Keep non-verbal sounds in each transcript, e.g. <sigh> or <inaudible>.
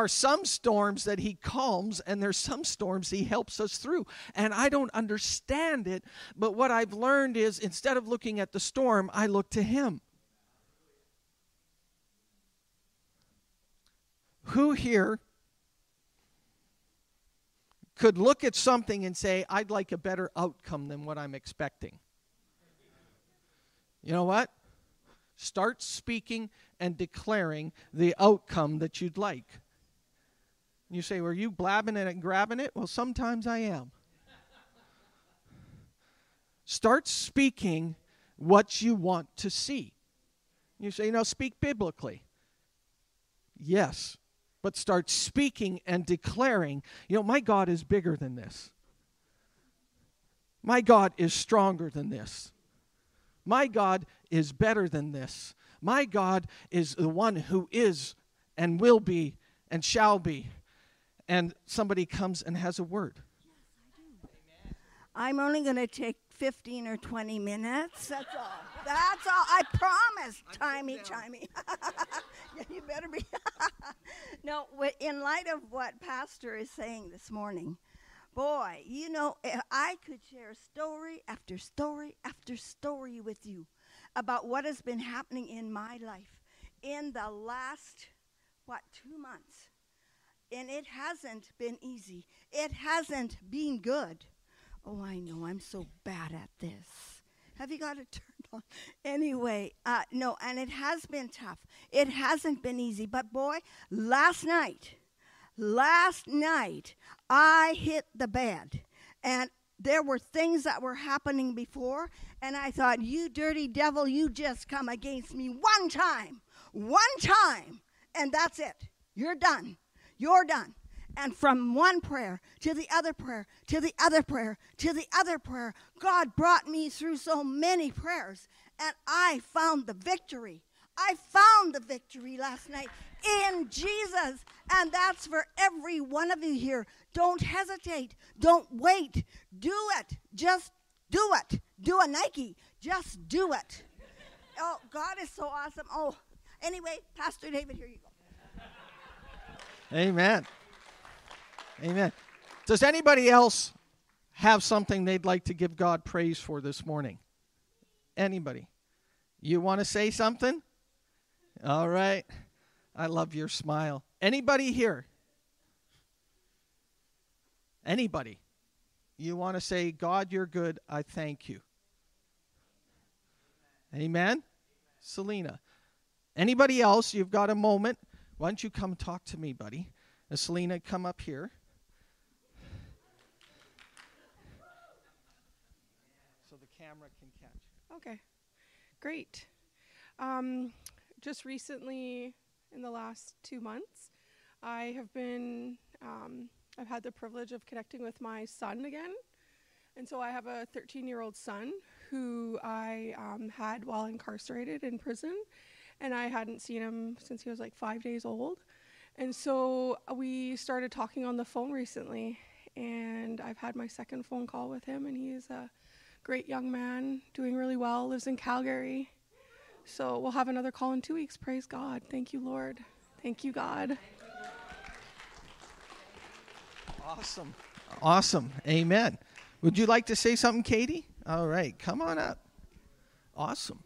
are some storms that he calms, and there's some storms he helps us through. And I don't understand it, but what I've learned is instead of looking at the storm, I look to him. Who here could look at something and say, I'd like a better outcome than what I'm expecting? You know what? Start speaking and declaring the outcome that you'd like. You say, Were you blabbing it and grabbing it? Well, sometimes I am. Start speaking what you want to see. You say, You know, speak biblically. Yes, but start speaking and declaring, You know, my God is bigger than this. My God is stronger than this. My God is better than this. My God is the one who is and will be and shall be. And somebody comes and has a word. I'm only going to take 15 or 20 minutes. That's all. That's all. I promise. Timey, chimey. yeah, <laughs> you better be. <laughs> no, in light of what Pastor is saying this morning, boy, you know, eh, I could share story after story after story with you about what has been happening in my life in the last, what, two months. And it hasn't been easy, it hasn't been good. Oh, I know, I'm so bad at this. Have you got it <laughs> turned on? Anyway, uh, no, and it has been tough. It hasn't been easy. But boy, last night, last night, I hit the bed and there were things that were happening before, and I thought, You dirty devil, you just come against me one time, one time, and that's it. You're done. You're done. And from one prayer to the other prayer to the other prayer to the other prayer, God brought me through so many prayers, and I found the victory. I found the victory last night in Jesus. And that's for every one of you here. Don't hesitate. Don't wait. Do it. Just do it. Do a Nike. Just do it. Oh, God is so awesome. Oh, anyway, Pastor David, here you go. Amen. Amen. Does anybody else have something they'd like to give God praise for this morning? Anybody? You want to say something? All right. I love your smile. Anybody here? Anybody? You want to say, God, you're good. I thank you. Amen? Selena. Anybody else? You've got a moment. Why don't you come talk to me, buddy? Uh, Selena, come up here. So the camera can catch. Okay, great. Um, just recently, in the last two months, I have been, um, I've had the privilege of connecting with my son again. And so I have a 13 year old son who I um, had while incarcerated in prison, and I hadn't seen him since he was like five days old. And so uh, we started talking on the phone recently, and I've had my second phone call with him, and he's a great young man, doing really well, lives in Calgary. So we'll have another call in two weeks. Praise God. Thank you, Lord. Thank you, God. Awesome. Awesome. Amen. Would you like to say something, Katie? All right, come on up. Awesome.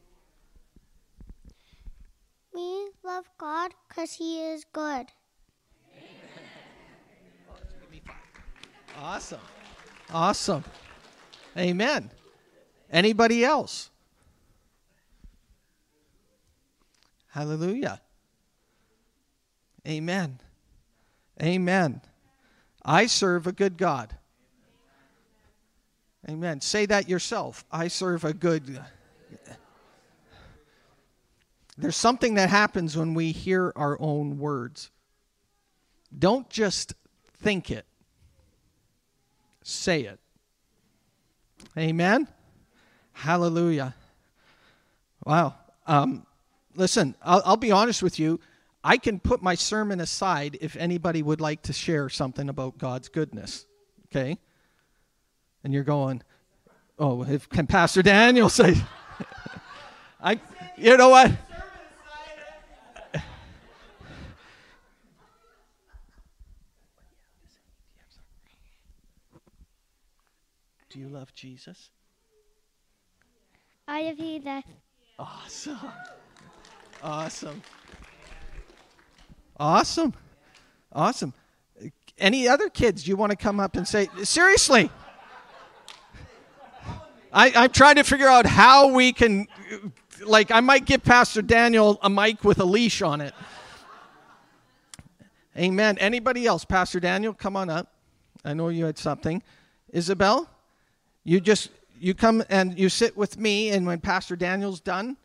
We love God because He is good. Awesome. Awesome. Amen. Anybody else? Hallelujah. Amen. Amen. I serve a good God. Amen. Say that yourself. I serve a good There's something that happens when we hear our own words. Don't just think it. Say it. Amen. Hallelujah. Wow. Um, listen, I'll, I'll be honest with you. I can put my sermon aside if anybody would like to share something about God's goodness. Okay? And you're going, oh, if, can Pastor Daniel <laughs> say? I, you know what? Do you love Jesus? I love you, Jesus. Awesome. Awesome. Awesome. Awesome. Any other kids you want to come up and say, seriously? I, I'm trying to figure out how we can, like, I might give Pastor Daniel a mic with a leash on it. Amen. Anybody else? Pastor Daniel, come on up. I know you had something. Isabel, you just you come and you sit with me, and when Pastor Daniel's done,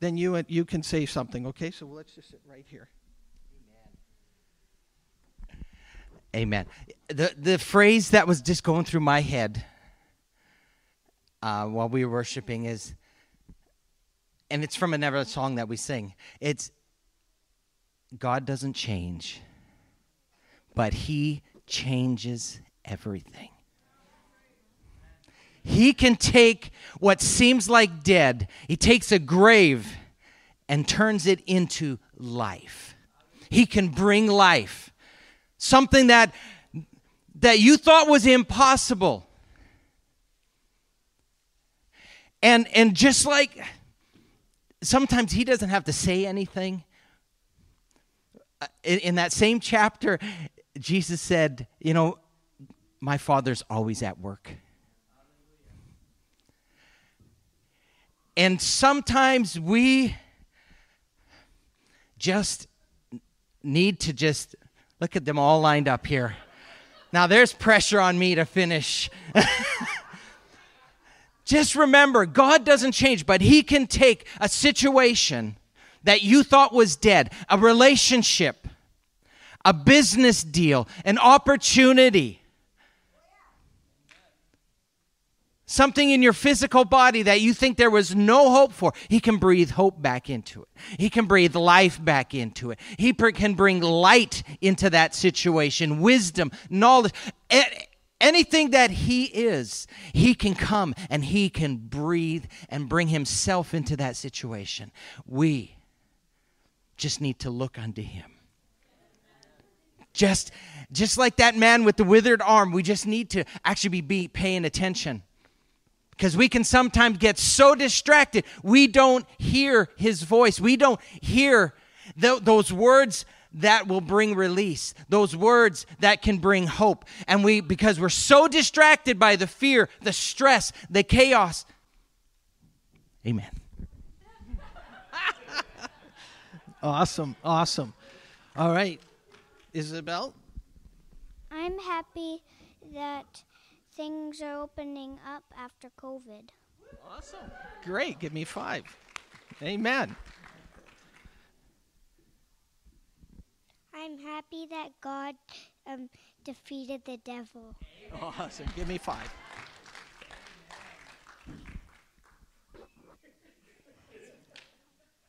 then you you can say something. Okay, so let's just sit right here. Amen. The the phrase that was just going through my head uh, while we were worshiping is, and it's from another song that we sing. It's God doesn't change, but He changes everything. He can take what seems like dead, He takes a grave and turns it into life. He can bring life. Something that, that you thought was impossible. And, and just like sometimes he doesn't have to say anything, uh, in, in that same chapter, Jesus said, You know, my Father's always at work. And sometimes we just need to just look at them all lined up here. Now there's pressure on me to finish. <laughs> just remember, God doesn't change, but He can take a situation that you thought was dead, a relationship, a business deal, an opportunity something in your physical body that you think there was no hope for, He can breathe hope back into it. He can breathe life back into it. He can bring light into that situation, wisdom, knowledge. Anything that He is, He can come and He can breathe and bring Himself into that situation. We just need to look unto Him. Just, just like that man with the withered arm, we just need to actually be, be paying attention because we can sometimes get so distracted, we don't hear his voice. We don't hear th- those words that will bring release, those words that can bring hope. And we, because we're so distracted by the fear, the stress, the chaos. Amen. <laughs> awesome, awesome. All right, Isabel? I'm happy that things are opening up after COVID. Awesome. Great. Give me five. Amen. I'm happy that God um, defeated the devil. Awesome. Give me five.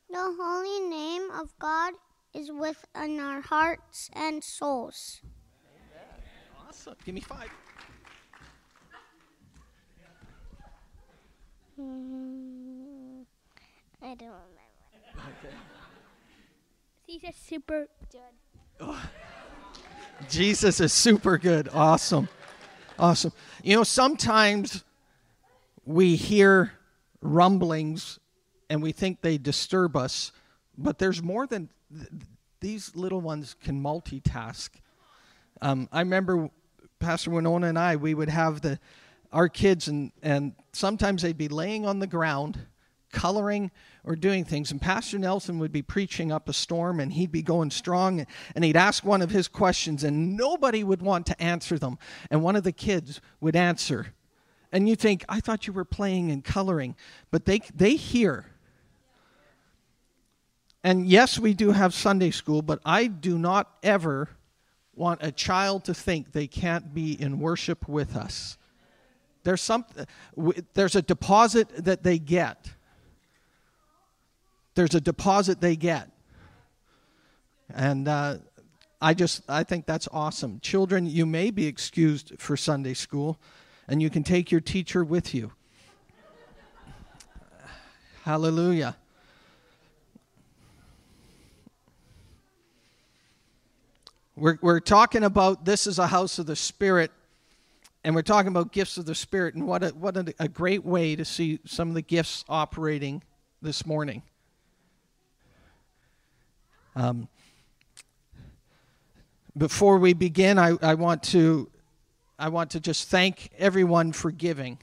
The holy name of God is within our hearts and souls. Awesome. Give me five. Hmm. I don't remember. Okay. He's a super good. Oh. <laughs> Jesus is super good. Awesome. Awesome. You know, sometimes we hear rumblings and we think they disturb us, but there's more than th- these little ones can multitask. Um, I remember Pastor Winona and I, we would have the our kids, and, and sometimes they'd be laying on the ground, coloring or doing things. And Pastor Nelson would be preaching up a storm, and he'd be going strong, and he'd ask one of his questions, and nobody would want to answer them. And one of the kids would answer. And you think, I thought you were playing and coloring, but they, they hear. And yes, we do have Sunday school, but I do not ever want a child to think they can't be in worship with us. There's some there's a deposit that they get. There's a deposit they get. And uh, I just I think that's awesome. Children, you may be excused for Sunday school, and you can take your teacher with you. Hallelujah. We're, we're talking about this is a house of the Spirit and we're talking about gifts of the Spirit, and what a, what a, a great way to see some of the gifts operating this morning. Um, before we begin, I, I want to I want to just thank everyone for giving.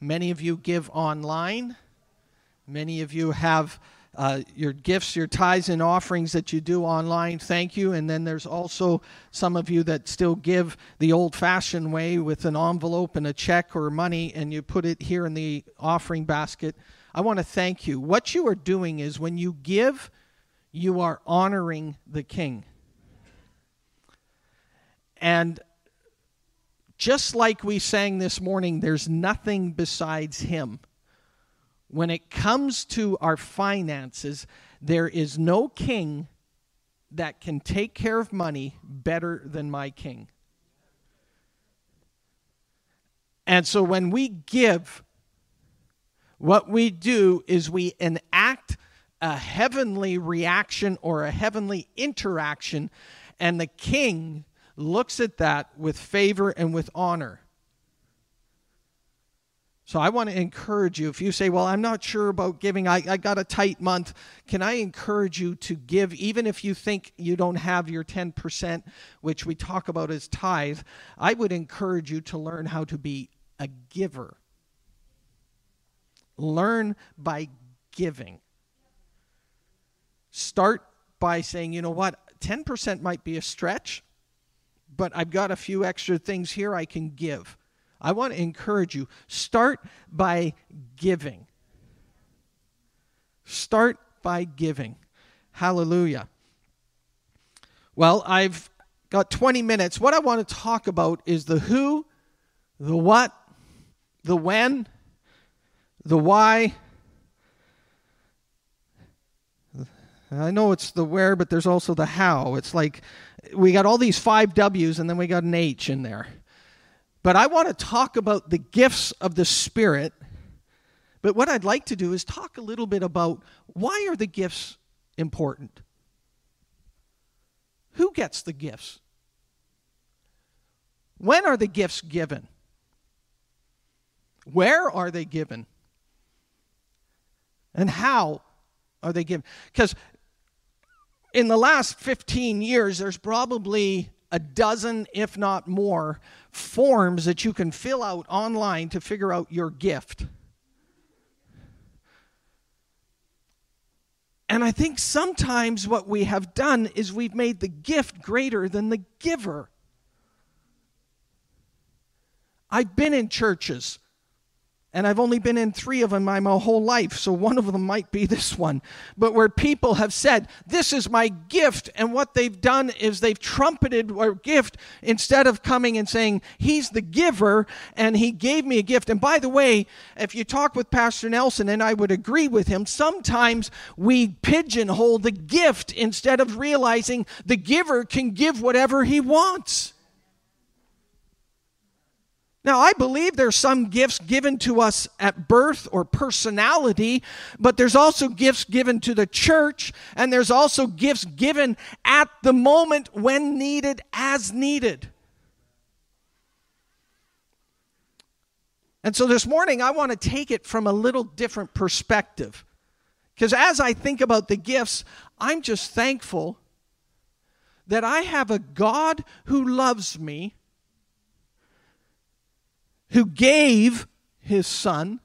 Many of you give online. Many of you have uh, your gifts, your tithes and offerings that you do online. Thank you. And then there's also some of you that still give the old fashioned way with an envelope and a check or money, and you put it here in the offering basket. I want to thank you. What you are doing is when you give, you are honoring the king. And just like we sang this morning, there's nothing besides him. When it comes to our finances, there is no king that can take care of money better than my king. And so when we give, what we do is we enact a heavenly reaction or a heavenly interaction, and the king looks at that with favor and with honor. So I want to encourage you. If you say, Well, I'm not sure about giving, I, I got a tight month, can I encourage you to give, even if you think you don't have your 10%, which we talk about as tithe? I would encourage you to learn how to be a giver. Learn by giving. Start by saying, You know what? 10% might be a stretch, but I've got a few extra things here I can give. I want to encourage you start by giving. Start by giving. Hallelujah. Well, I've got 20 minutes. What I want to talk about is the who, the what, the when, the why. I know it's the where, but there's also the how. It's like we got all these five W's and then we got an H in there. But I want to talk about the gifts of the Spirit. But what I'd like to do is talk a little bit about why are the gifts important? Who gets the gifts? When are the gifts given? Where are they given? And how are they given? Because in the last 15 years, there's probably a dozen, if not more, forms that you can fill out online to figure out your gift. And I think sometimes what we have done is we've made the gift greater than the giver. I've been in churches and I've only been in three of them my, whole life, so one of them might be <laughs> this one. But where people have said, This is my gift, and what they've done is they've trumpeted their gift instead of coming and saying, He's the giver, and He gave me a gift. And by the way, if you talk with Pastor Nelson, and I would agree with him, sometimes we pigeonhole the gift instead of realizing the giver can give whatever he wants. Now, I believe there's some gifts given to us at birth or personality, but there's also gifts given to the church, and there's also gifts given at the moment when needed, as needed. And so this morning, I want to take it from a little different perspective. Because as I think about the gifts, I'm just thankful that I have a God who loves me who gave his son.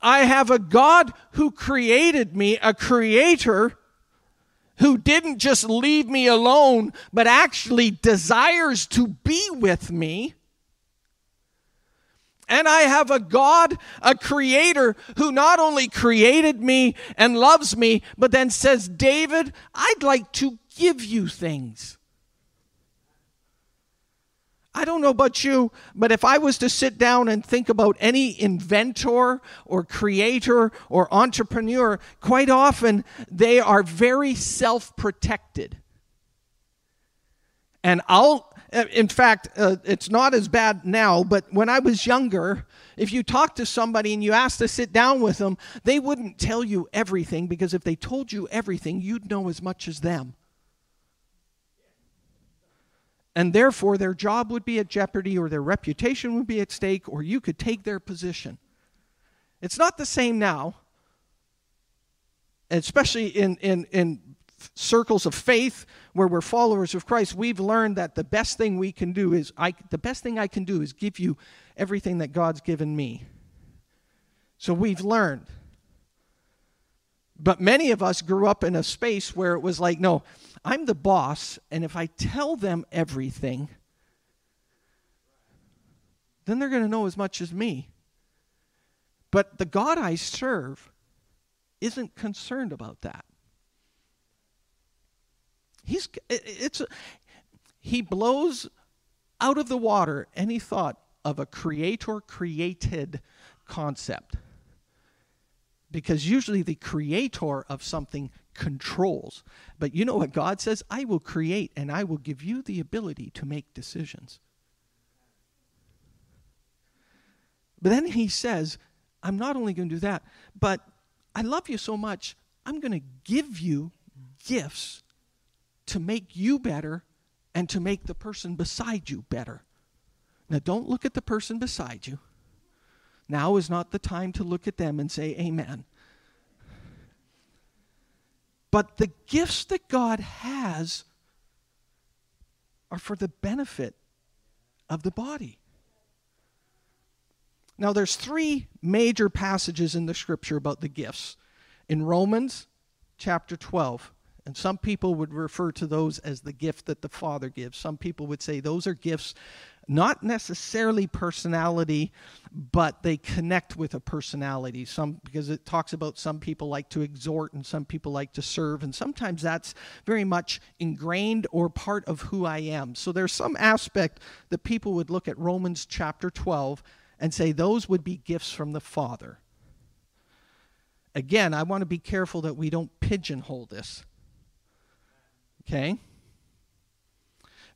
I have a God who created me, a creator who didn't just leave me alone, but actually desires to be with me. And I have a God, a creator, who not only created me and loves me, but then says, David, I'd like to give you things. I don't know about you, but if I was to sit down and think about any inventor or creator or entrepreneur, quite often they are very self protected. And I'll, in fact, uh, it's not as bad now, but when I was younger, if you talk to somebody and you ask to sit down with them, they wouldn't tell you everything because if they told you everything, you'd know as much as them. And therefore their job would be at jeopardy or their reputation would be at stake or you could take their position. It's not the same now, especially in, in, in circles of faith where we're followers of Christ. We've learned that the best thing we can do is, I, the best thing I can do is give you everything that God's given me. So we've learned. But many of us grew up in a space where it was like, no, I'm the boss, and if I tell them everything, then they're going to know as much as me. But the God I serve isn't concerned about that. He's it's he blows out of the water any thought of a creator created concept. Because usually the creator of something controls. But you know what God says? I will create and I will give you the ability to make decisions. But then he says, I'm not only going to do that, but I love you so much, I'm going to give you gifts to make you better and to make the person beside you better. Now, don't look at the person beside you. Now is not the time to look at them and say, Amen. But the gifts that God has are for the benefit of the body. Now there's three major passages in the scripture about the gifts. In Romans chapter 12, and some people would refer to those as the gift that the Father gives. Some people would say those are gifts not necessarily personality, but they connect with a personality. Some because it talks about some people like to exhort and some people like to serve, and sometimes that's very much ingrained or part of who I am. So there's some aspect that people would look at Romans chapter 12 and say those would be gifts from the Father. Again, I want to be careful that we don't pigeonhole this. Okay?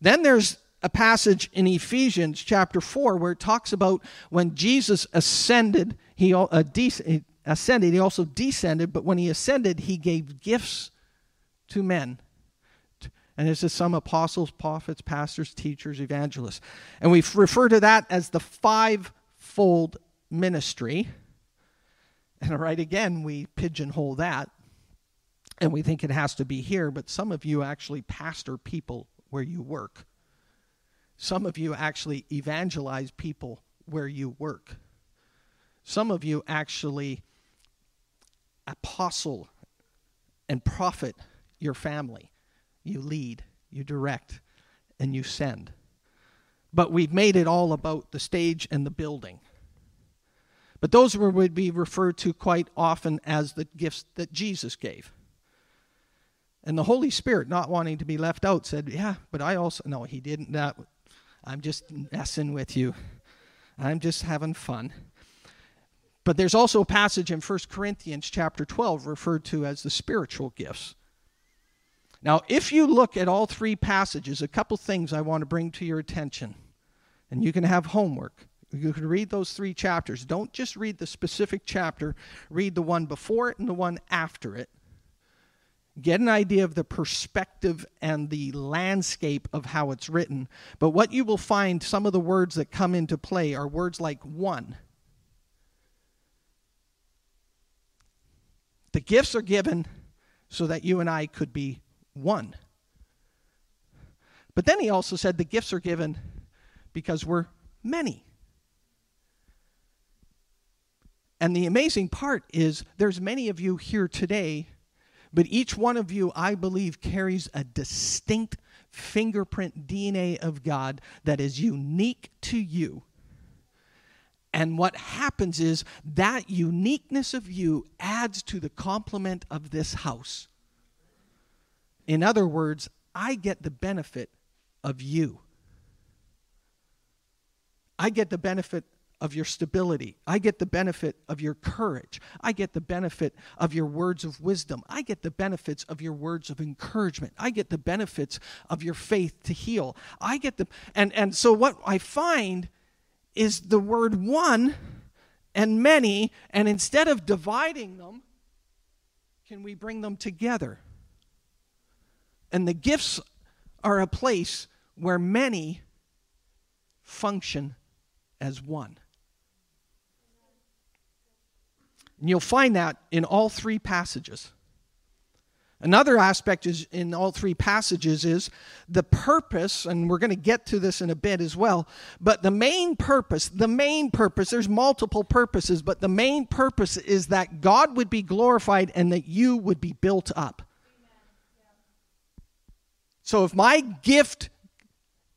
Then there's a passage in Ephesians chapter 4 where it talks about when Jesus ascended, he uh, de- ascended, he also descended, but when he ascended, he gave gifts to men. And this is some apostles, prophets, pastors, teachers, evangelists. And we refer to that as the fivefold ministry. And right again, we pigeonhole that. And we think it has to be here, but some of you actually pastor people where you work. Some of you actually evangelize people where you work. Some of you actually apostle and prophet your family. You lead, you direct, and you send. But we've made it all about the stage and the building. But those were would be referred to quite often as the gifts that Jesus gave. And the Holy Spirit, not wanting to be left out, said, Yeah, but I also, no, he didn't. That, I'm just messing with you. I'm just having fun. But there's also a passage in 1 Corinthians chapter 12 referred to as the spiritual gifts. Now, if you look at all three passages, a couple things I want to bring to your attention. And you can have homework. You can read those three chapters. Don't just read the specific chapter, read the one before it and the one after it get an idea of the perspective and the landscape of how it's written. But what you will find, some of the words that come into play are words like one. The gifts are given so that you and I could be one. But then he also said the gifts are given because we're many. And the amazing part is there's many of you here today but each one of you, I believe, carries a distinct fingerprint DNA of God that is unique to you. And what happens is that uniqueness of you adds to the complement of this house. In other words, I get the benefit of you. I get the benefit of your stability. I get the benefit of your courage. I get the benefit of your words of wisdom. I get the benefits of your words of encouragement. I get the benefits of your faith to heal. I get the and and so what I find is the word one and many and instead of dividing them can we bring them together? And the gifts are a place where many function as one. And you'll find that in all three passages. Another aspect is in all three passages is the purpose, and we're going to get to this in a bit as well. But the main purpose, the main purpose, there's multiple purposes, but the main purpose is that God would be glorified and that you would be built up. So if my gift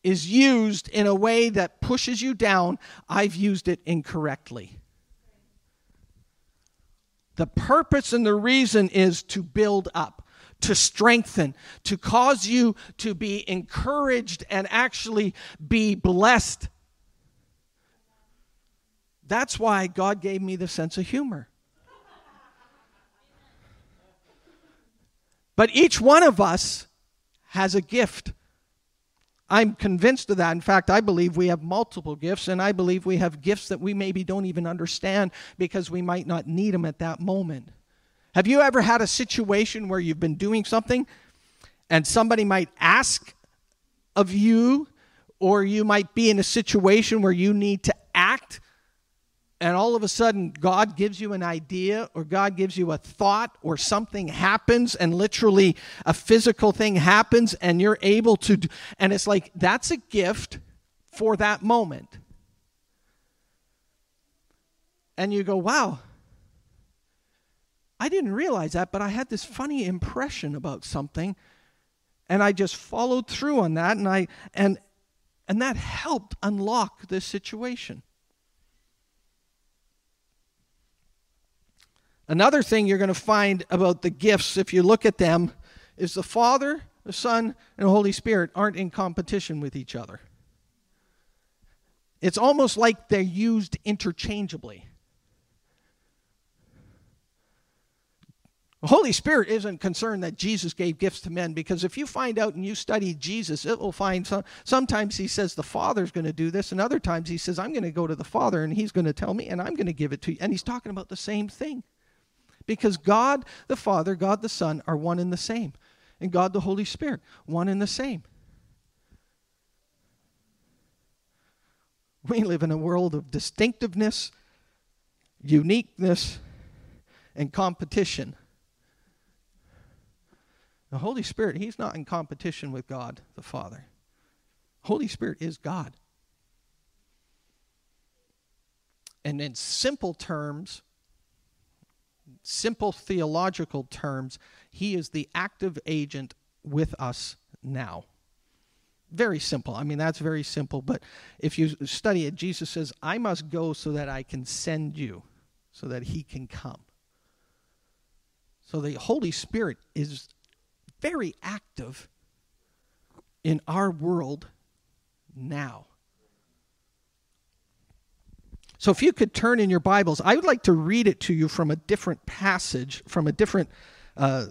is used in a way that pushes you down, I've used it incorrectly. The purpose and the reason is to build up to strengthen, to cause you to be encouraged and actually be blessed. That's why God gave me the sense of humor. But each one of us has a gift. I'm convinced of that. In fact, I believe we have multiple gifts, and I believe we have gifts that we maybe don't even understand because we might not need them at that moment. Have you ever had a situation where you've been doing something and somebody might ask of you, or you might be in a situation where you need to and all of a sudden God gives you an idea, or God gives you a thought, or something happens, and literally a physical thing happens, and you're able to, do, and it's like that's a gift for that moment. And you go, wow, I didn't realize that, but I had this funny impression about something and I just followed through on that and I and and that helped unlock this situation. Another thing you're going to find about the gifts if you look at them is the Father, the Son, and the Holy Spirit aren't in competition with each other. It's almost like they're used interchangeably. The Holy Spirit isn't concerned that Jesus gave gifts to men because if you find out and you study Jesus, it will find some, sometimes he says the Father's going to do this, and other times he says, I'm going to go to the Father and he's going to tell me and I'm going to give it to you. And he's talking about the same thing. Because God the Father, God the Son are one and the same. And God the Holy Spirit, one and the same. We live in a world of distinctiveness, uniqueness, and competition. The Holy Spirit, He's not in competition with God the Father. Holy Spirit is God. And in simple terms, simple theological terms, He is the active agent with us now. Very simple. I mean, that's very simple. But if you study it, Jesus says, I must go so that I can send you, so that He can come. So the Holy Spirit is very active in our world now. So, if you could turn in your Bibles, I would like to read it to you from a different passage, from a different uh,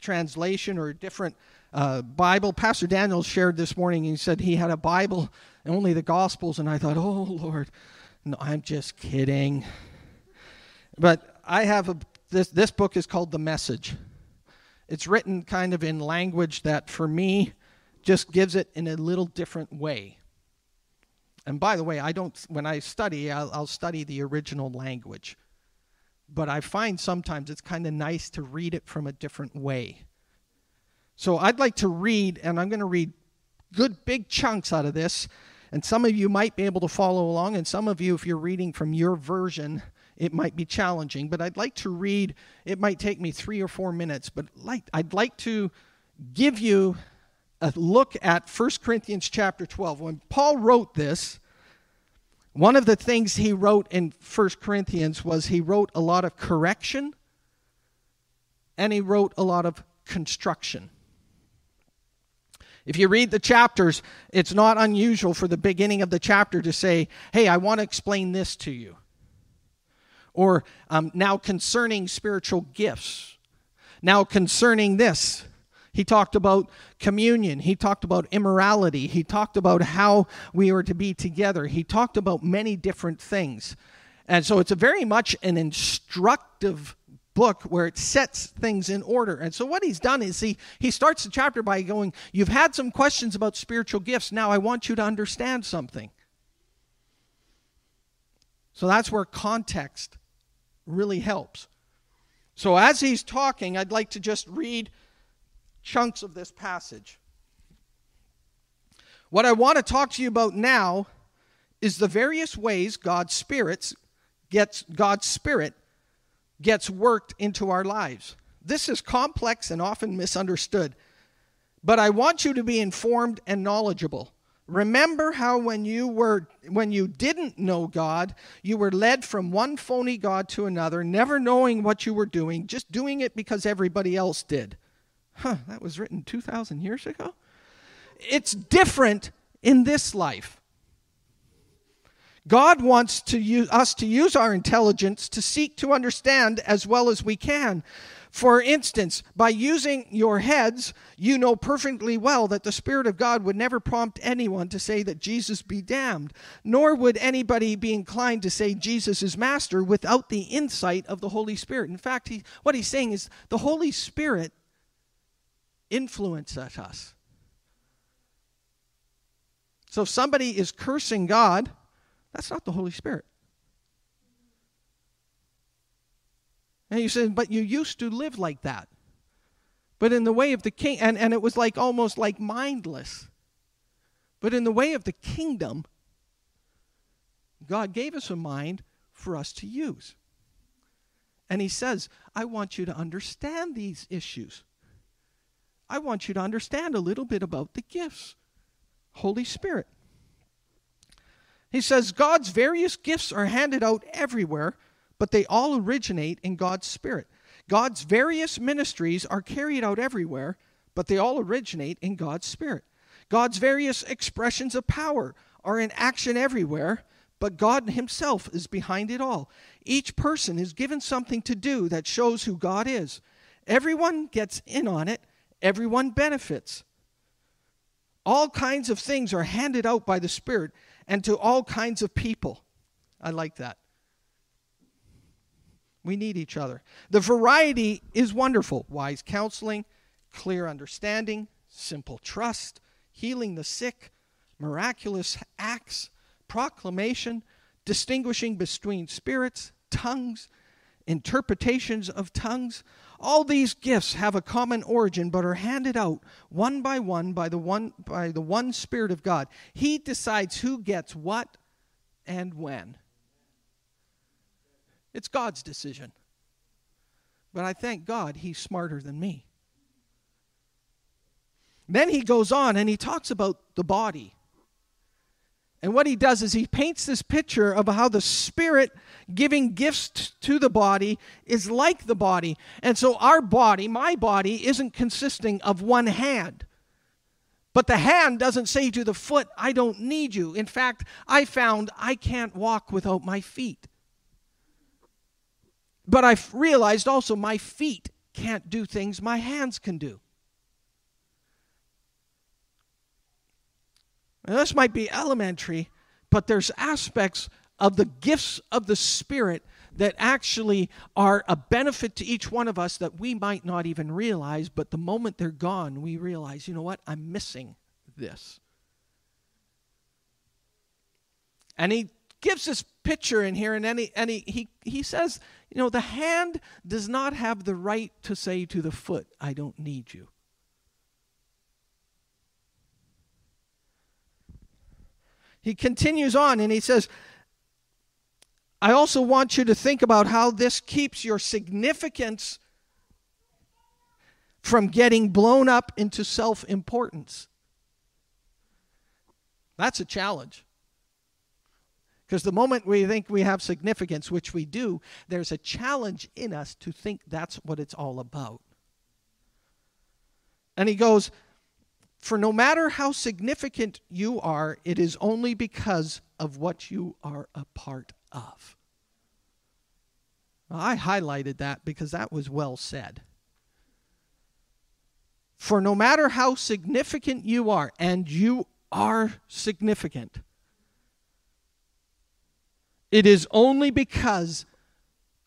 translation or a different uh, Bible. Pastor Daniel shared this morning, he said he had a Bible, only the Gospels, and I thought, oh, Lord, no, I'm just kidding. But I have a, this, this book is called The Message. It's written kind of in language that for me just gives it in a little different way. And by the way, I don't when I study, I'll, I'll study the original language. But I find sometimes it's kind of nice to read it from a different way. So I'd like to read, and I'm going to read good big chunks out of this. And some of you might be able to follow along, and some of you, if you're reading from your version, it might be challenging, but I'd like to read, it might take me three or four minutes, but like, I'd like to give you a look at 1 Corinthians chapter 12. When Paul wrote this, one of the things he wrote in 1 Corinthians was he wrote a lot of correction and he wrote a lot of construction. If you read the chapters, it's not unusual for the beginning of the chapter to say, Hey, I want to explain this to you. Or um, now concerning spiritual gifts. Now concerning this. He talked about communion. He talked about immorality. He talked about how we were to be together. He talked about many different things. And so it's a very much an instructive book where it sets things in order. And so what he's done is he he starts the chapter by going, "You've had some questions about spiritual gifts. Now I want you to understand something." So that's where context really helps. So as he's talking, I'd like to just read chunks of this passage. What I want to talk to you about now is the various ways God's spirits gets God's spirit gets worked into our lives. This is complex and often misunderstood, but I want you to be informed and knowledgeable. Remember how when you were when you didn't know God, you were led from one phony god to another, never knowing what you were doing, just doing it because everybody else did. Huh, that was written 2000 years ago. It's different in this life. God wants to use, us to use our intelligence to seek to understand as well as we can. For instance, by using your heads, you know perfectly well that the Spirit of God would never prompt anyone to say that Jesus be damned, nor would anybody be inclined to say Jesus is master without the insight of the Holy Spirit. In fact, he, what he's saying is the Holy Spirit influences us. So if somebody is cursing God, that's not the Holy Spirit. And you said, but you used to live like that. But in the way of the king, and, and it was like almost like mindless. But in the way of the kingdom, God gave us a mind for us to use. And He says, I want you to understand these issues. I want you to understand a little bit about the gifts. Holy Spirit. He says God's various gifts are handed out everywhere, but they all originate in God's Spirit. God's various ministries are carried out everywhere, but they all originate in God's Spirit. God's various expressions of power are in action everywhere, but God Himself is behind it all. Each person is given something to do that shows who God is. Everyone gets in on it, everyone benefits. All kinds of things are handed out by the Spirit and to all kinds of people. I like that. We need each other. The variety is wonderful wise counseling, clear understanding, simple trust, healing the sick, miraculous acts, proclamation, distinguishing between spirits, tongues, interpretations of tongues. All these gifts have a common origin but are handed out one by one by the one by the one spirit of God. He decides who gets what and when. It's God's decision. But I thank God he's smarter than me. Then he goes on and he talks about the body. And what he does is he paints this picture of how the Spirit giving gifts to the body is like the body. And so our body, my body, isn't consisting of one hand. But the hand doesn't say to the foot, I don't need you. In fact, I found I can't walk without my feet. But I realized also my feet can't do things my hands can do. Now, this might be elementary, but there's aspects of the gifts of the Spirit that actually are a benefit to each one of us that we might not even realize, but the moment they're gone, we realize, you know what, I'm missing this. And he gives this picture in here, and he, and he, he, he says, you know, the hand does not have the right to say to the foot, I don't need you. He continues on and he says, I also want you to think about how this keeps your significance from getting blown up into self importance. That's a challenge. Because the moment we think we have significance, which we do, there's a challenge in us to think that's what it's all about. And he goes, for no matter how significant you are, it is only because of what you are a part of. I highlighted that because that was well said. For no matter how significant you are, and you are significant, it is only because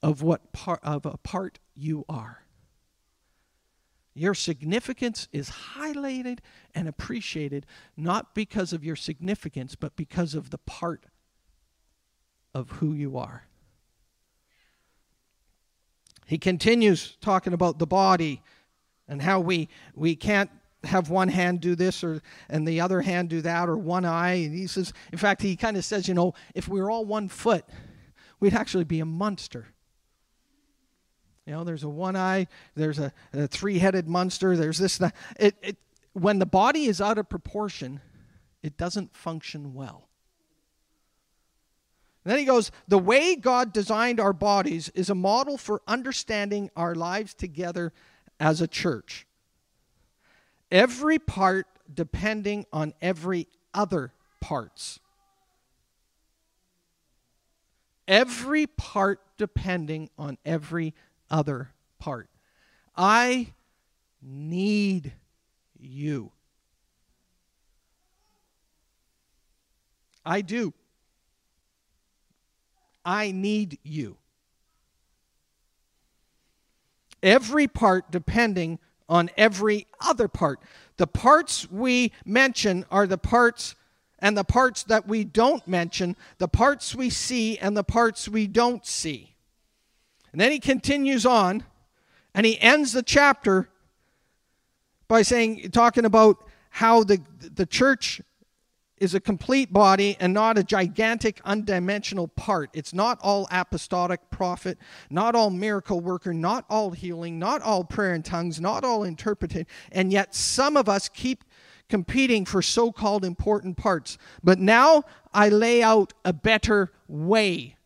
of what part of a part you are. Your significance is highlighted and appreciated not because of your significance, but because of the part of who you are. He continues talking about the body and how we, we can't have one hand do this or and the other hand do that or one eye and he says in fact he kind of says you know if we were all one foot we'd actually be a monster you know there's a one eye there's a, a three-headed monster there's this that it, it when the body is out of proportion it doesn't function well and then he goes, The way God designed our bodies is a model for understanding our lives together as a church. Every part depending on every other parts. Every part depending on every other part. I need you. I do. I need you. Every part depending on every other part. The parts we mention are the parts and the parts that we don't mention, the parts we see and the parts we don't see. And then he continues on and he ends the chapter by saying, talking about how the, the church is a complete body and not a gigantic, undimensional part. It's not all apostolic prophet, not all miracle worker, not all healing, not all prayer in tongues, not all interpreting, and yet some of us keep competing for so called important parts. But now I lay out a better way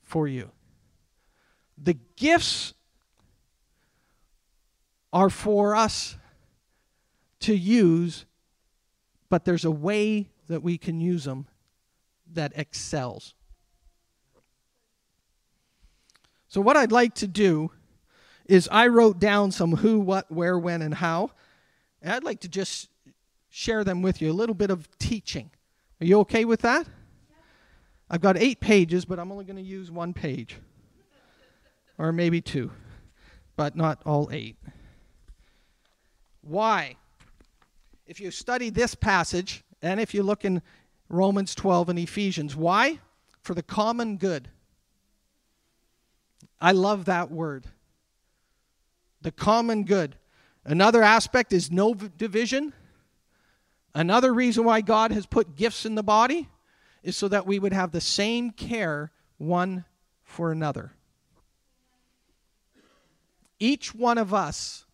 for you. The gifts are for us to use but there's a way that we can use them that excels. So, what I'd like to do is I wrote down some who, what, where, when, and how. And I'd like to just share them with you, a little bit of teaching. Are you okay with that? I've got eight pages, but I'm only going to use one page. Or maybe two, but not all eight. Why? if you study this passage, and if you look in Romans 12 and Ephesians, why? For the common good. I love that word. The common good. Another aspect is no division. Another reason why God has put gifts in the body is so that we would have the same care one for another. Each one of us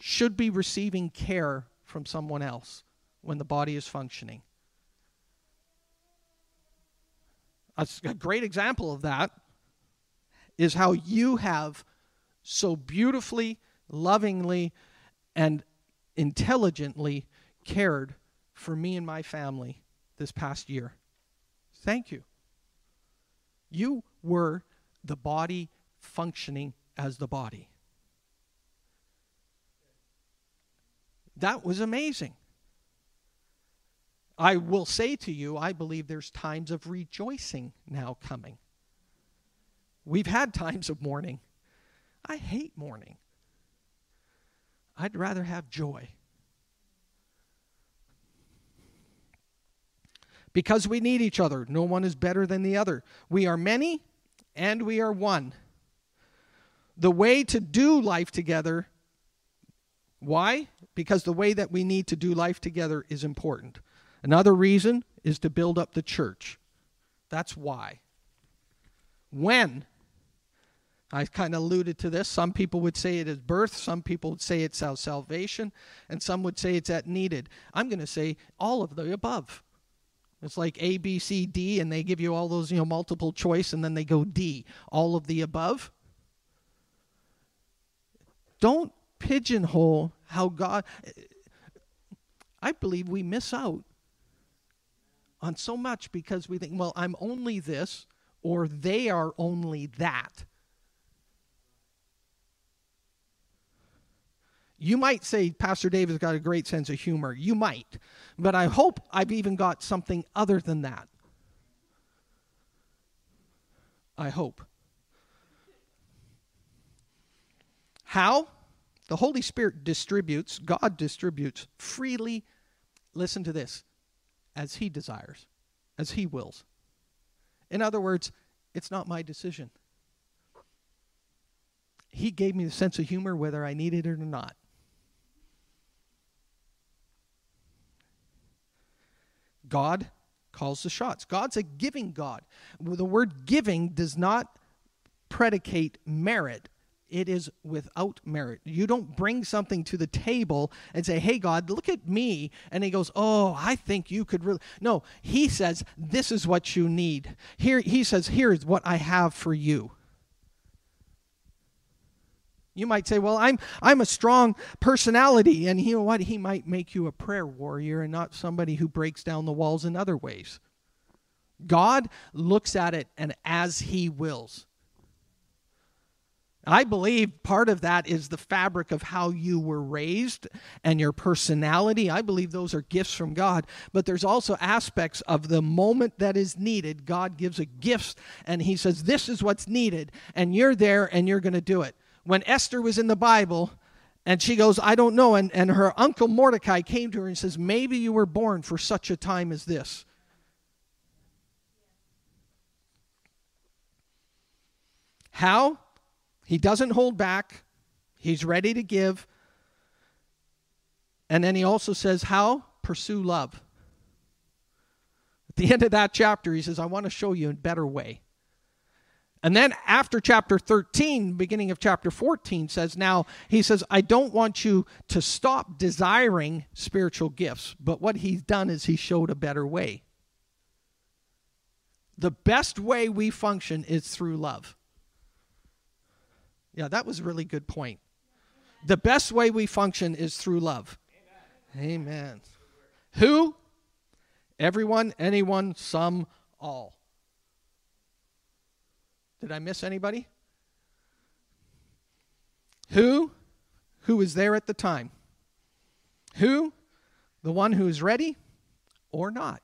should be receiving care from someone else when the body is functioning. A, great example of that is how you have so beautifully, lovingly, and intelligently cared for me and my family this past year. Thank you. You were the body functioning as the body. That was amazing. I will say to you, I believe there's times of rejoicing now coming. We've had times of mourning. I hate mourning. I'd rather have joy. Because we need each other. No one is better than the other. We are many and we are one. The way to do life together why? Because the way that we need to do life together is important. Another reason is to build up the church. That's why. When? I kind of alluded to this. Some people would say it is birth, some people would say it's our salvation, and some would say it's at needed. I'm going to say all of the above. It's like A, B, C, D, and they give you all those, you know, multiple choice, and then they go D. All of the above. Don't pigeonhole how God. I believe we miss out on so much because we think, well, I'm only this, or they are only that. You might say Pastor Dave has got a great sense of humor. You might. But I hope I've even got something other than that. I hope. How? The Holy Spirit distributes, God distributes freely. Listen to this as He desires, as He wills. In other words, it's not my decision. He gave me the sense of humor whether I needed it or not. God calls the shots. God's a giving God. The word giving does not predicate merit. It is without merit. You don't bring something to the table and say, Hey, God, look at me. And He goes, Oh, I think you could really. No, He says, This is what you need. Here, He says, Here is what I have for you. You might say, "Well, I'm I'm a strong personality," and you know what? He might make you a prayer warrior and not somebody who breaks down the walls in other ways. God looks at it and as he wills. I believe part of that is the fabric of how you were raised and your personality. I believe those are gifts from God. But there's also aspects of the moment that is needed. God gives a gift and He says, This is what's needed. And you're there and you're going to do it when Esther was in the Bible, and she goes, I don't know. And, and her uncle Mordecai came to her and says, Maybe you were born for such a time as this. How? He doesn't hold back, he's ready to give. And then he also says, How? Pursue love. At the end of that chapter, he says, I want to show you a better way. And then after chapter 13, beginning of chapter 14 says, Now, he says, I don't want you to stop desiring spiritual gifts, but what he's done is he showed a better way. The best way we function is through love. Yeah, that was a really good point. The best way we function is through love. Amen. Amen. Who? Everyone, anyone, some, all. Did I miss anybody? Who? Who was there at the time? Who? The one who is ready or not?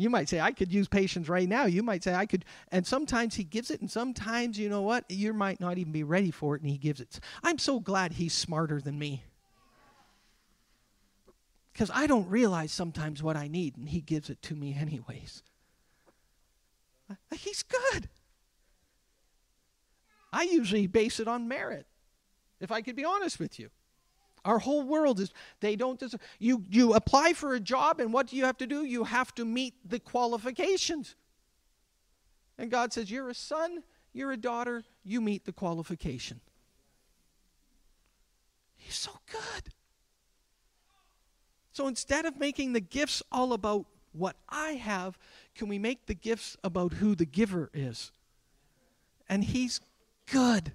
You might say, I could use patience right now. You might say, I could. And sometimes he gives it, and sometimes, you know what? You might not even be ready for it, and he gives it. I'm so glad he's smarter than me. Because I don't realize sometimes what I need, and he gives it to me anyways. <laughs> He's good. I usually base it on merit, if I could be honest with you. Our whole world is they don't deserve. You you apply for a job, and what do you have to do? You have to meet the qualifications. And God says, You're a son, you're a daughter, you meet the qualification. He's so good. So instead of making the gifts all about what I have, can we make the gifts about who the giver is? And he's good.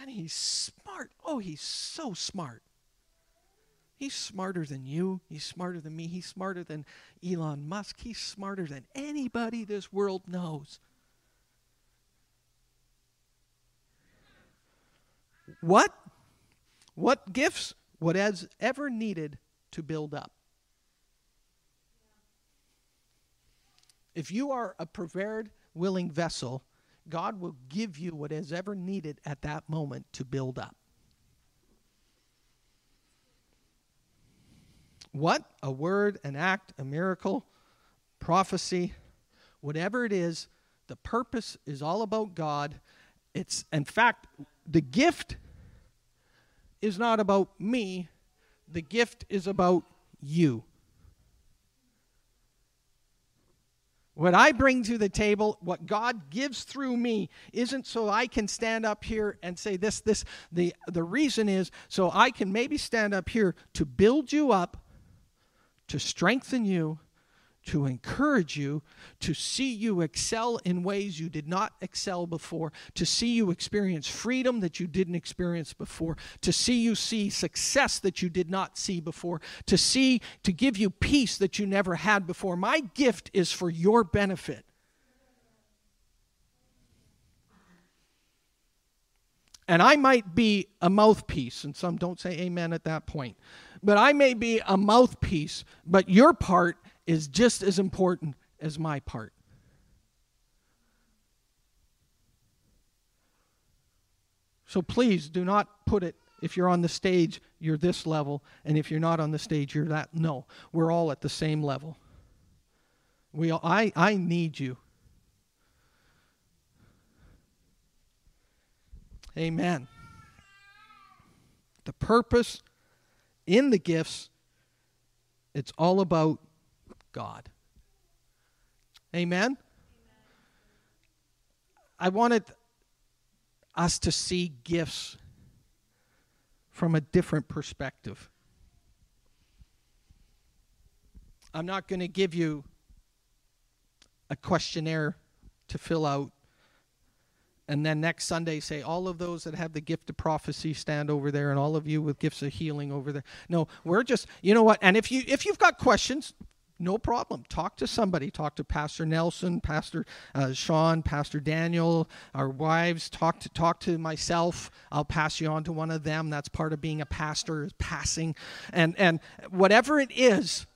And he's smart. Oh, he's so smart. He's smarter than you. He's smarter than me. He's smarter than Elon Musk. He's smarter than anybody this world knows. What? What gifts? What has ever needed to build up? If you are a prepared, willing vessel, God will give you what is ever needed at that moment to build up. What? A word, an act, a miracle, prophecy, whatever it is, the purpose is all about God. It's, in fact, the gift is not about me, the gift is about you. What I bring to the table, what God gives through me, isn't so I can stand up here and say this, this. The, the reason is so I can maybe stand up here to build you up, to strengthen you, to encourage you, to see you excel in ways you did not excel before, to see you experience freedom that you didn't experience before, to see you see success that you did not see before, to see, to give you peace that you never had before. My gift is for your benefit. And I might be a mouthpiece, and some don't say amen at that point. But I may be a mouthpiece, but your part is just as important as my part. So please do not put it if you're on the stage, you're this level, and if you're not on the stage, you're that. No, we're all at the same level. We all, I, I need you. Amen. The purpose in the gifts, it's all about God. Amen. I wanted us to see gifts from a different perspective. I'm not going to give you a questionnaire to fill out and then next Sunday say all of those that have the gift of prophecy stand over there and all of you with gifts of healing over there. No, we're just you know what? And if you if you've got questions, no problem. Talk to somebody. Talk to Pastor Nelson, Pastor uh, Sean, Pastor Daniel, our wives. Talk to talk to myself. I'll pass you on to one of them. That's part of being a pastor is passing, and and whatever it is.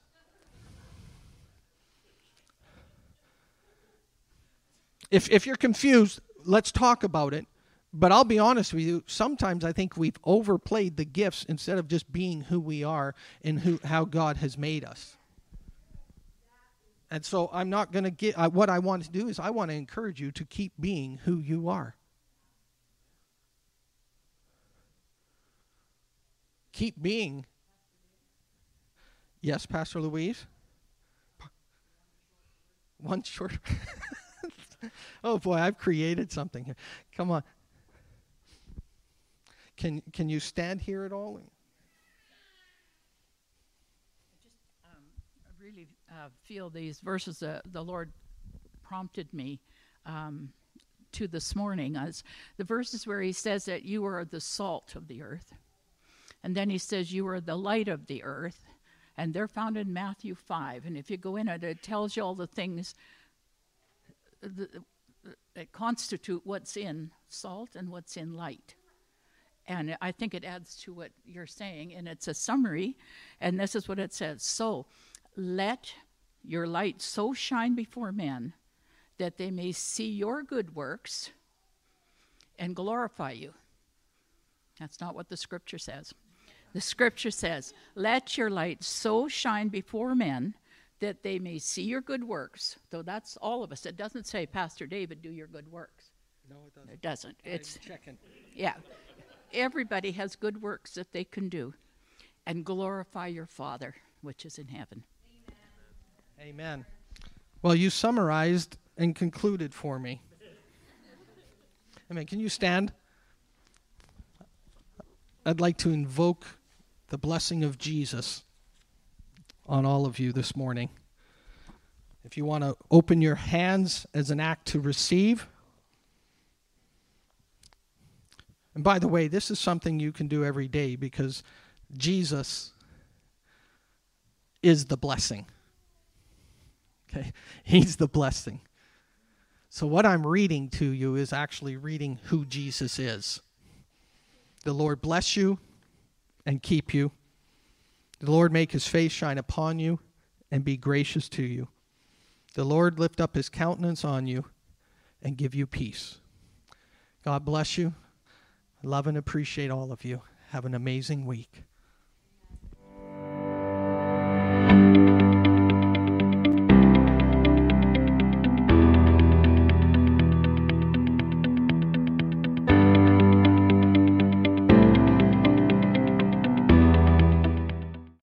If if you're confused, let's talk about it. But I'll be honest with you, sometimes I think we've overplayed the gifts instead of just being who we are and who, how God has made us. And so I'm not going to get, uh, what I want to do is I want to encourage you to keep being who you are. Keep being. Yes, Pastor Louise? One short. <laughs> oh boy, I've created something here. Come on. Can can you stand here at all? Um, I really uh, feel these verses uh, the Lord prompted me um, to this morning as the verses where He says that you are the salt of the earth, and then He says you are the light of the earth, and they're found in Matthew five. And if you go in it, it tells you all the things that constitute what's in salt and what's in light. And I think it adds to what you're saying, and it's a summary, and this is what it says. So let your light so shine before men that they may see your good works and glorify you. That's not what the scripture says. The scripture says, Let your light so shine before men that they may see your good works. Though that's all of us. It doesn't say, Pastor David, do your good works. No, it doesn't. It doesn't. It's checking. Yeah. Everybody has good works that they can do and glorify your Father which is in heaven. Amen. Well, you summarized and concluded for me. Amen. Can you stand? I'd like to invoke the blessing of Jesus on all of you this morning. If you want to open your hands as an act to receive. And by the way, this is something you can do every day because Jesus is the blessing. <laughs> He's the blessing. So, what I'm reading to you is actually reading who Jesus is. The Lord bless you and keep you. The Lord make his face shine upon you and be gracious to you. The Lord lift up his countenance on you and give you peace. God bless you. love and appreciate all of you. Have an amazing week.